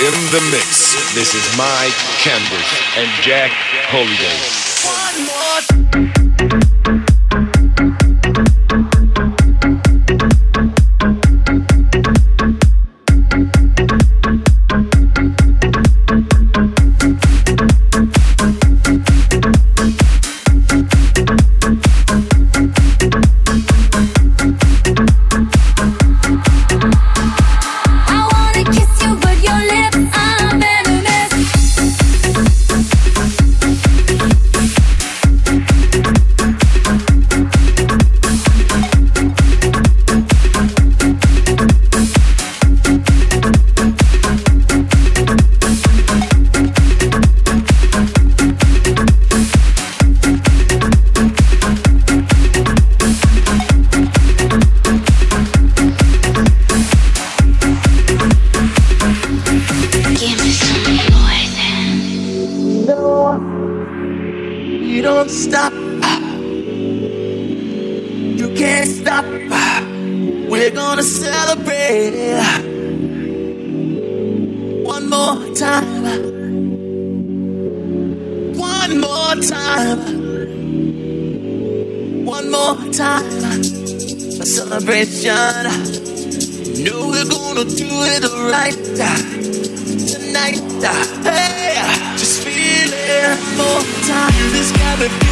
in the mix. This is Mike Candys and Jack Holiday. One more. Stop. You can't stop. We're gonna celebrate one more time. One more time. One more time. A celebration. know we're gonna do it right tonight. Hey, just feel it more time. This got me